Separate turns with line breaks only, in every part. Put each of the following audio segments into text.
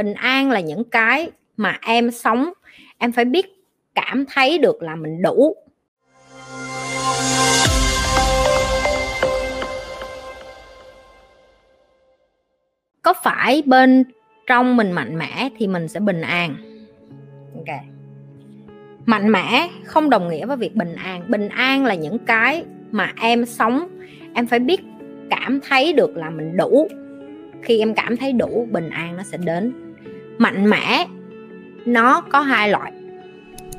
bình an là những cái mà em sống. Em phải biết cảm thấy được là mình đủ. Có phải bên trong mình mạnh mẽ thì mình sẽ bình an? Ok. Mạnh mẽ không đồng nghĩa với việc bình an. Bình an là những cái mà em sống. Em phải biết cảm thấy được là mình đủ. Khi em cảm thấy đủ, bình an nó sẽ đến mạnh mẽ. Nó có hai loại.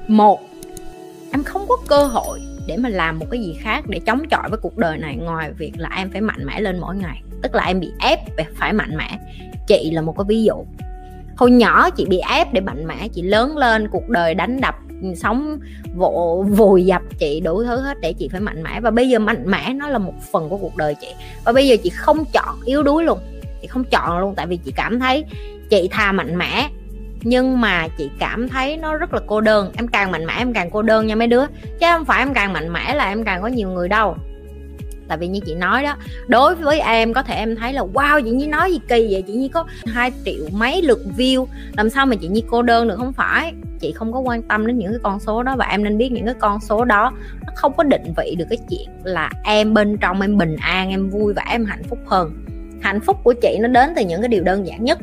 Một, em không có cơ hội để mà làm một cái gì khác để chống chọi với cuộc đời này. Ngoài việc là em phải mạnh mẽ lên mỗi ngày, tức là em bị ép phải mạnh mẽ. Chị là một cái ví dụ. Hồi nhỏ chị bị ép để mạnh mẽ, chị lớn lên, cuộc đời đánh đập sống vộ vùi dập chị, đủ thứ hết để chị phải mạnh mẽ. Và bây giờ mạnh mẽ nó là một phần của cuộc đời chị. Và bây giờ chị không chọn, yếu đuối luôn. Chị không chọn luôn, tại vì chị cảm thấy chị thà mạnh mẽ. Nhưng mà chị cảm thấy nó rất là cô đơn. Em càng mạnh mẽ, em càng cô đơn nha mấy đứa. Chứ không phải em càng mạnh mẽ là em càng có nhiều người đâu. Tại vì như chị nói đó, đối với em, có thể em thấy là, wow, chị nhi nói gì kỳ vậy? Chị nhi có hai triệu mấy lượt view. Làm sao mà chị nhi cô đơn được? Không phải. Chị không có quan tâm đến những cái con số đó và em nên biết những cái con số đó nó không có định vị được cái chuyện là em bên trong em bình an, em vui vẻ em hạnh phúc hơn. Hạnh phúc của chị nó đến từ những cái điều đơn giản nhất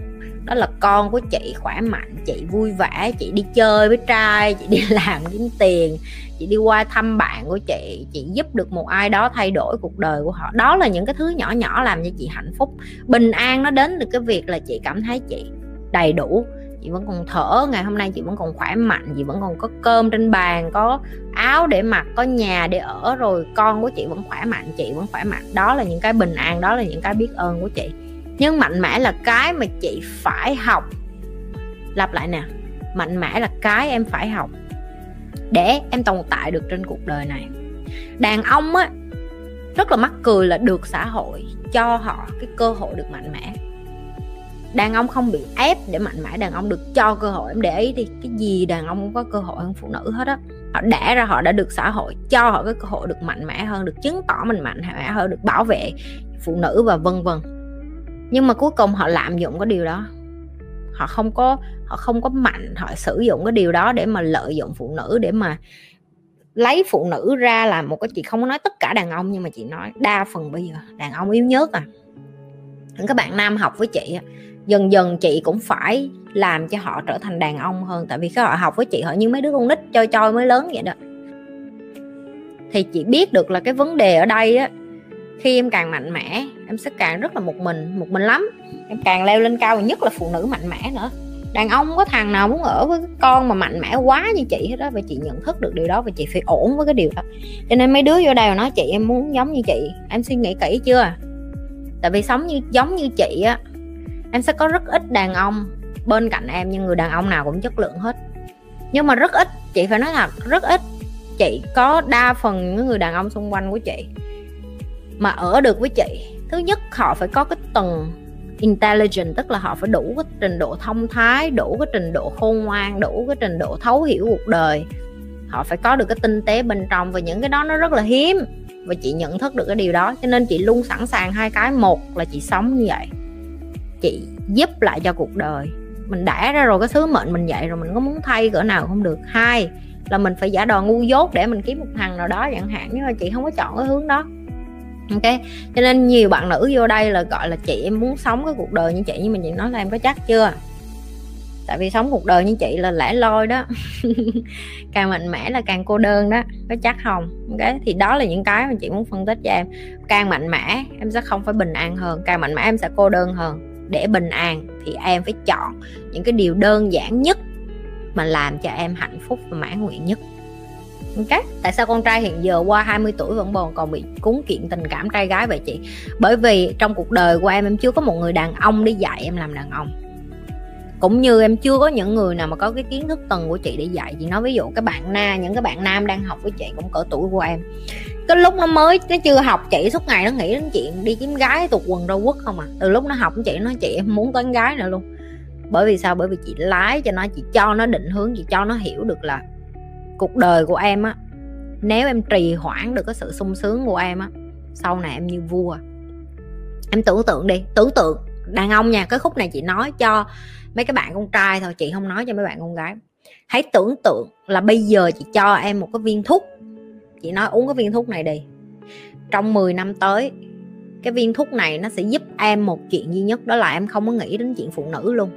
đó là con của chị khỏe mạnh, chị vui vẻ, chị đi chơi với trai, chị đi làm kiếm tiền, chị đi qua thăm bạn của chị chị giúp được một ai đó thay đổi cuộc đời của họ. Đó là những cái thứ nhỏ nhỏ làm cho chị hạnh phúc. Bình an nó đến từ cái việc là chị cảm thấy chị đầy đủ. Chị vẫn còn thở, ngày hôm nay chị vẫn còn khỏe mạnh, chị vẫn còn có cơm trên bàn, có áo để mặc, có nhà để ở, rồi con của chị vẫn khỏe mạnh, chị vẫn khỏe mạnh. Đó là những cái bình an, đó là những cái biết ơn của chị nhưng mạnh mẽ là cái mà chị phải học. Lặp lại nè, mạnh mẽ là cái em phải học để em tồn tại được trên cuộc đời này. Đàn ông á, rất là mắc cười là được xã hội cho họ cái cơ hội được mạnh mẽ. Đàn ông không bị ép để mạnh mẽ, đàn ông được cho cơ hội. Em để ý đi, cái gì đàn ông cũng có cơ hội hơn phụ nữ hết á. Họ đẻ ra họ đã được xã hội, cho họ cái cơ hội được mạnh mẽ hơn, được chứng tỏ mình mạnh mẽ hơn, được bảo vệ phụ nữ và vân vân nhưng mà cuối cùng họ lạm dụng cái điều đó. Họ không có, họ không có mạnh, họ sử dụng cái điều đó để mà lợi dụng phụ nữ, để mà lấy phụ nữ ra làm một cái, chị không có nói tất cả đàn ông nhưng mà chị nói đa phần bây giờ đàn ông yếu nhớt à. Những các bạn nam học với chị dần dần chị cũng phải làm cho họ trở thành đàn ông hơn. Tại vì các họ học với chị, họ như mấy đứa con nít chơi chơi mới lớn vậy đó. Thì chị biết được là cái vấn đề ở đây á khi em càng mạnh mẽ, em sẽ càng rất là một mình một mình lắm. Em càng leo lên cao nhất là phụ nữ mạnh mẽ nữa. Đàn ông có thằng nào muốn ở với con mà mạnh mẽ quá như chị hết đó, và chị nhận thức được điều đó và chị phải ổn với cái điều đó. Cho nên mấy đứa vô đây và nói chị em muốn giống như chị, em suy nghĩ kỹ chưa? Tại vì sống như, giống như chị á, em sẽ có rất ít đàn ông bên cạnh em, nhưng người đàn ông nào cũng chất lượng hết. Nhưng mà rất ít, chị phải nói thật, rất ít chị có đa phần những người đàn ông xung quanh của chị mà ở được với chị, thứ nhất họ phải có cái tầng intelligent, tức là họ phải đủ cái trình độ thông thái, đủ cái trình độ khôn ngoan, đủ cái trình độ thấu hiểu cuộc đời. Họ phải có được cái tinh tế bên trong và những cái đó nó rất là hiếm. Và chị nhận thức được cái điều đó, cho nên chị luôn sẵn sàng hai cái. Một là chị sống như vậy, chị giúp lại cho cuộc đời. Mình đã ra rồi, cái sứ mệnh mình vậy rồi, mình có muốn thay cỡ nào không được. Hai là mình phải giả đò ngu dốt để mình kiếm một thằng nào đó chẳng hạn. Nhưng mà chị không có chọn cái hướng đó ok, cho nên nhiều bạn nữ vô đây là, gọi là, chị em muốn sống cái cuộc đời như chị nhưng mà chị nói là em có chắc chưa? Tại vì sống cuộc đời như chị là lẻ loi đó. Càng mạnh mẽ là càng cô đơn đó, có chắc không? Ok, thì đó là những cái mà chị muốn phân tích cho em. Càng mạnh mẽ, em sẽ không phải bình an hơn. Càng mạnh mẽ, em sẽ cô đơn hơn. Để bình an thì em phải chọn những cái điều đơn giản nhất mà làm cho em hạnh phúc và mãn nguyện nhất ok tại sao con trai hiện giờ qua 20 tuổi vẫn còn còn bị cuốn kiện tình cảm trai gái vậy chị? Bởi vì trong cuộc đời của em em chưa có một người đàn ông đi dạy em làm đàn ông. Cũng như em chưa có những người nào mà có cái kiến thức tầng của chị để dạy. Chị nói ví dụ các bạn na, những cái bạn nam đang học với chị cũng cỡ tuổi của em. Cái lúc nó mới, nó chưa học, chị suốt ngày nó nghĩ đến chuyện đi kiếm gái tuột quần ra quất không à. Từ lúc nó học, chị nói chị em muốn tán gái nữa luôn. Bởi vì sao? Bởi vì chị lái cho nó, chị cho nó định hướng, chị cho nó hiểu được là cuộc đời của em á, nếu em trì hoãn được cái sự sung sướng của em á, sau này em như vua. Em tưởng tượng đi, tưởng tượng. Đàn ông nha, cái khúc này chị nói cho mấy cái bạn con trai thôi, chị không nói cho mấy bạn con gái. Hãy tưởng tượng là bây giờ chị cho em một cái viên thuốc. Chị nói uống cái viên thuốc này đi. Trong 10 năm tới, cái viên thuốc này nó sẽ giúp em một chuyện duy nhất, đó là em không có nghĩ đến chuyện phụ nữ luôn.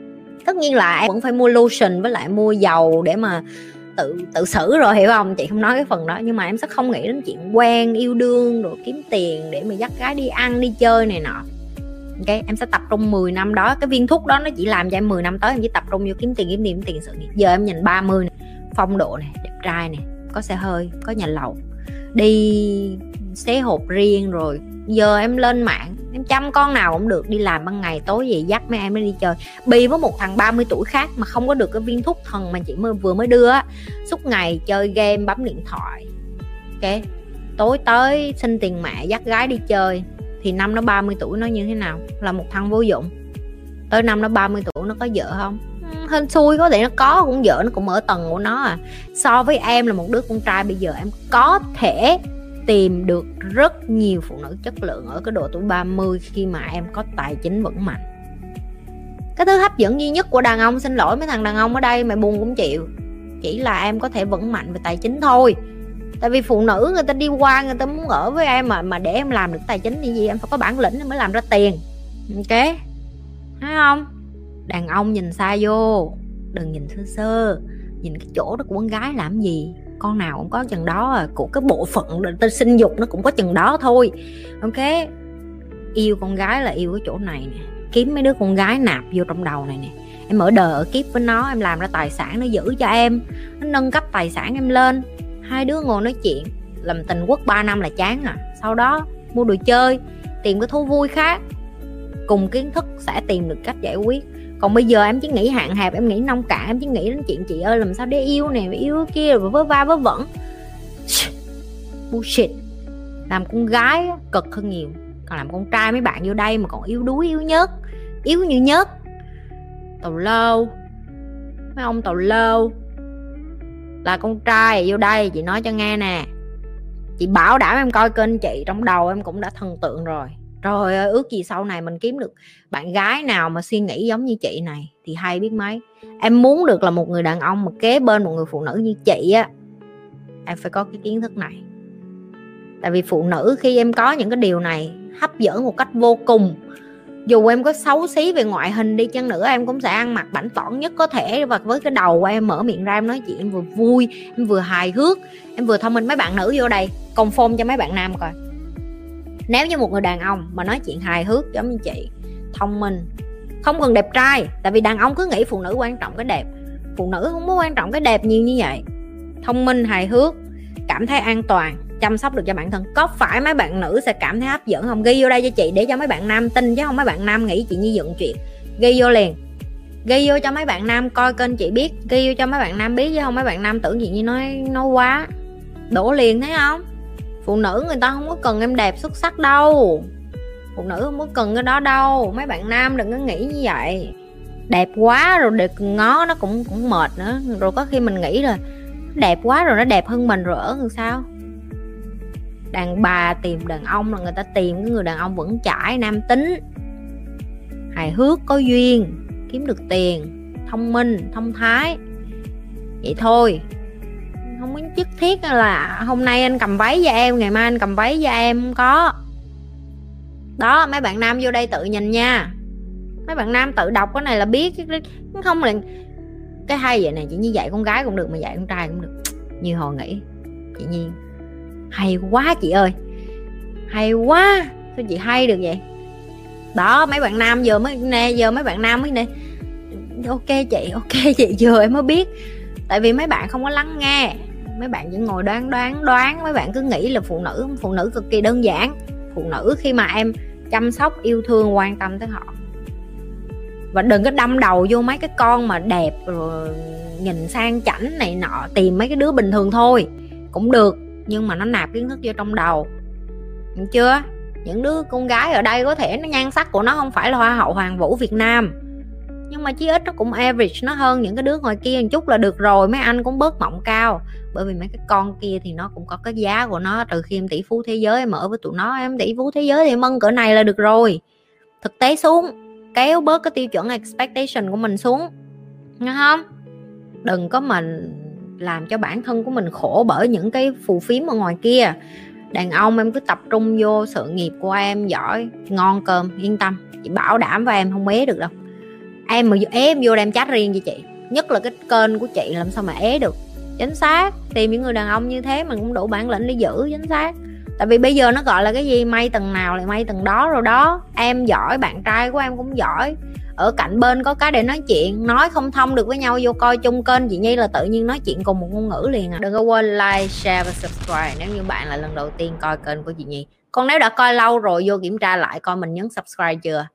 Tất nhiên là em vẫn phải mua lotion với lại mua dầu để mà tự tự xử rồi, hiểu không? Chị không nói cái phần đó, nhưng mà em sẽ không nghĩ đến chuyện quen, yêu đương, rồi kiếm tiền để mà dắt gái đi ăn, đi chơi này nọ. Ok, em sẽ tập trung 10 năm đó. Cái viên thuốc đó nó chỉ làm cho em 10 năm tới, em chỉ tập trung vô kiếm tiền kiếm tiền kiếm tiền, sự nghiệp. Giờ em nhìn 30 này phong độ này đẹp trai này có xe hơi, có nhà lầu. Đi xé hộp riêng rồi giờ em lên mạng, em chăm con nào cũng được, đi làm ban ngày, tối về dắt mấy em đi chơi. Bi với một thằng 30 tuổi khác mà không có được cái viên thuốc thần mà chị mới, vừa mới đưa á. Suốt ngày chơi game, bấm điện thoại. Ok, tối tới xin tiền mẹ dắt gái đi chơi. Thì năm nó 30 tuổi, nó như thế nào? Là một thằng vô dụng. Tới năm nó 30 tuổi, nó có vợ không? Ừ, hên xui, có thể nó có, cũng vợ, nó cũng ở tầng của nó à. So với em là một đứa con trai, bây giờ em có thể tìm được rất nhiều phụ nữ chất lượng ở cái độ tuổi 30 khi mà em có tài chính vững mạnh. Cái thứ hấp dẫn duy nhất của đàn ông, xin lỗi mấy thằng đàn ông ở đây, mày buồn cũng chịu. Chỉ là em có thể vững mạnh về tài chính thôi. Tại vì phụ nữ người ta đi qua, người ta muốn ở với em mà mà để em làm được tài chính thì gì? Em phải có bản lĩnh mới làm ra tiền. Ok? Thấy không? Đàn ông nhìn xa vô, đừng nhìn sơ sơ. Nhìn cái chỗ đó của con gái làm gì? Con nào cũng có chừng đó à. của cái bộ phận tên sinh dục nó cũng có chừng đó thôi. Ok? Yêu con gái là yêu cái chỗ này nè, kiếm mấy đứa con gái nạp vô trong đầu này nè. Em ở đời ở kiếp với nó, em làm ra tài sản nó giữ cho em. Nó nâng cấp tài sản em lên. Hai đứa ngồi nói chuyện, làm tình quốc 3 năm là chán à. Sau đó, mua đồ chơi, tìm cái thú vui khác. Cùng kiến thức sẽ tìm được cách giải quyết còn bây giờ em chỉ nghĩ hạn hẹp, em nghĩ nông cạn, em chỉ nghĩ đến chuyện chị ơi, làm sao để yêu này yêu kia rồi vớ va vớ vẩn. Bullshit. Làm con gái cực hơn nhiều. Còn làm con trai mấy bạn vô đây mà còn yếu đuối, yếu nhất yếu như nhất tàu lâu mấy ông tàu lâu là con trai vô đây, chị nói cho nghe nè. Chị bảo đảm em coi kênh chị, trong đầu em cũng đã thần tượng rồi rồi ước gì sau này mình kiếm được bạn gái nào mà suy nghĩ giống như chị này thì hay biết mấy. Em muốn được là một người đàn ông mà kế bên một người phụ nữ như chị á, em phải có cái kiến thức này. Tại vì phụ nữ khi em có những cái điều này hấp dẫn một cách vô cùng. Dù em có xấu xí về ngoại hình đi chăng nữa, em cũng sẽ ăn mặc bảnh tỏn nhất có thể. Và với cái đầu của em mở miệng ra, em nói chuyện em vừa vui, em vừa hài hước, em vừa thông minh. Mấy bạn nữ vô đây confirm cho mấy bạn nam coi nếu như một người đàn ông mà nói chuyện hài hước giống như chị, thông minh, không cần đẹp trai, tại vì đàn ông cứ nghĩ phụ nữ quan trọng cái đẹp, phụ nữ không có quan trọng cái đẹp nhiều như vậy. Thông minh, hài hước, cảm thấy an toàn, chăm sóc được cho bản thân. Có phải mấy bạn nữ sẽ cảm thấy hấp dẫn không? Ghi vô đây cho chị để cho mấy bạn nam tin chứ không mấy bạn nam nghĩ chị như dựng chuyện. Ghi vô liền. Ghi vô cho mấy bạn nam coi kênh chị biết. Ghi vô cho mấy bạn nam biết chứ không mấy bạn nam tưởng chị như nói nó quá. Đổ liền, thấy không? Phụ nữ người ta không có cần em đẹp xuất sắc đâu. Phụ nữ không có cần cái đó đâu. Mấy bạn nam đừng có nghĩ như vậy. Đẹp quá rồi để ngó nó cũng cũng mệt nữa. Rồi có khi mình nghĩ rồi đẹp quá rồi nó đẹp hơn mình rồi ở làm sao? Đàn bà tìm đàn ông là người ta tìm cái người đàn ông vững chãi, nam tính. Hài hước, có duyên, kiếm được tiền, thông minh, thông thái. Vậy thôi không có nhất thiết là hôm nay anh cầm váy cho em, ngày mai anh cầm váy cho em không có. Đó, mấy bạn nam vô đây tự nhìn nha. Mấy bạn nam tự đọc cái này là biết không là cái hay vậy này chỉ như vậy con gái cũng được mà dạy con trai cũng được. Như hồi nghĩ, chị nhiên hay quá chị ơi, hay quá, sao chị hay được vậy? Đó, mấy bạn nam giờ mới nè giờ mấy bạn nam mới nè. Ok chị ok chị, vừa em mới biết. Tại vì mấy bạn không có lắng nghe mấy bạn vẫn ngồi đoán đoán đoán. Mấy bạn cứ nghĩ là phụ nữ phụ nữ cực kỳ đơn giản. Phụ nữ khi mà em chăm sóc, yêu thương, quan tâm tới họ. Và đừng có đâm đầu vô mấy cái con mà đẹp rồi nhìn sang chảnh này nọ, tìm mấy cái đứa bình thường thôi. Cũng được, nhưng mà nó nạp kiến thức vô trong đầu. Được chưa? Những đứa con gái ở đây có thể nó nhan sắc của nó không phải là hoa hậu hoàng vũ việt nam nhưng mà chí ít nó cũng average, nó hơn những cái đứa ngoài kia một chút là được rồi, mấy anh cũng bớt mộng cao. Bởi vì mấy cái con kia thì nó cũng có cái giá của nó, từ khi em tỷ phú thế giới em ở với tụi nó, em tỷ phú thế giới thì mân cỡ này là được rồi. Thực tế xuống, kéo bớt cái tiêu chuẩn expectation của mình xuống, nghe không? Đừng có mình làm cho bản thân của mình khổ bởi những cái phù phiếm ở ngoài kia. Đàn ông em cứ tập trung vô sự nghiệp của em, giỏi, ngon cơm, yên tâm. Chị bảo đảm với em không bé được đâu em mà ép em vô đem chat riêng cho chị. Nhất là cái kênh của chị làm sao mà ế được. Chính xác. Tìm những người đàn ông như thế mình cũng đủ bản lĩnh để giữ, chính xác. Tại vì bây giờ nó gọi là cái gì? May tầng nào lại may tầng đó rồi đó. Em giỏi, bạn trai của em cũng giỏi. Ở cạnh bên có cái để nói chuyện, nói không thông được với nhau, vô coi chung kênh chị nhi là tự nhiên nói chuyện cùng một ngôn ngữ liền à. Đừng có quên like, share và subscribe nếu như bạn là lần đầu tiên coi kênh của chị nhi. Còn nếu đã coi lâu rồi, vô kiểm tra lại coi mình nhấn subscribe chưa?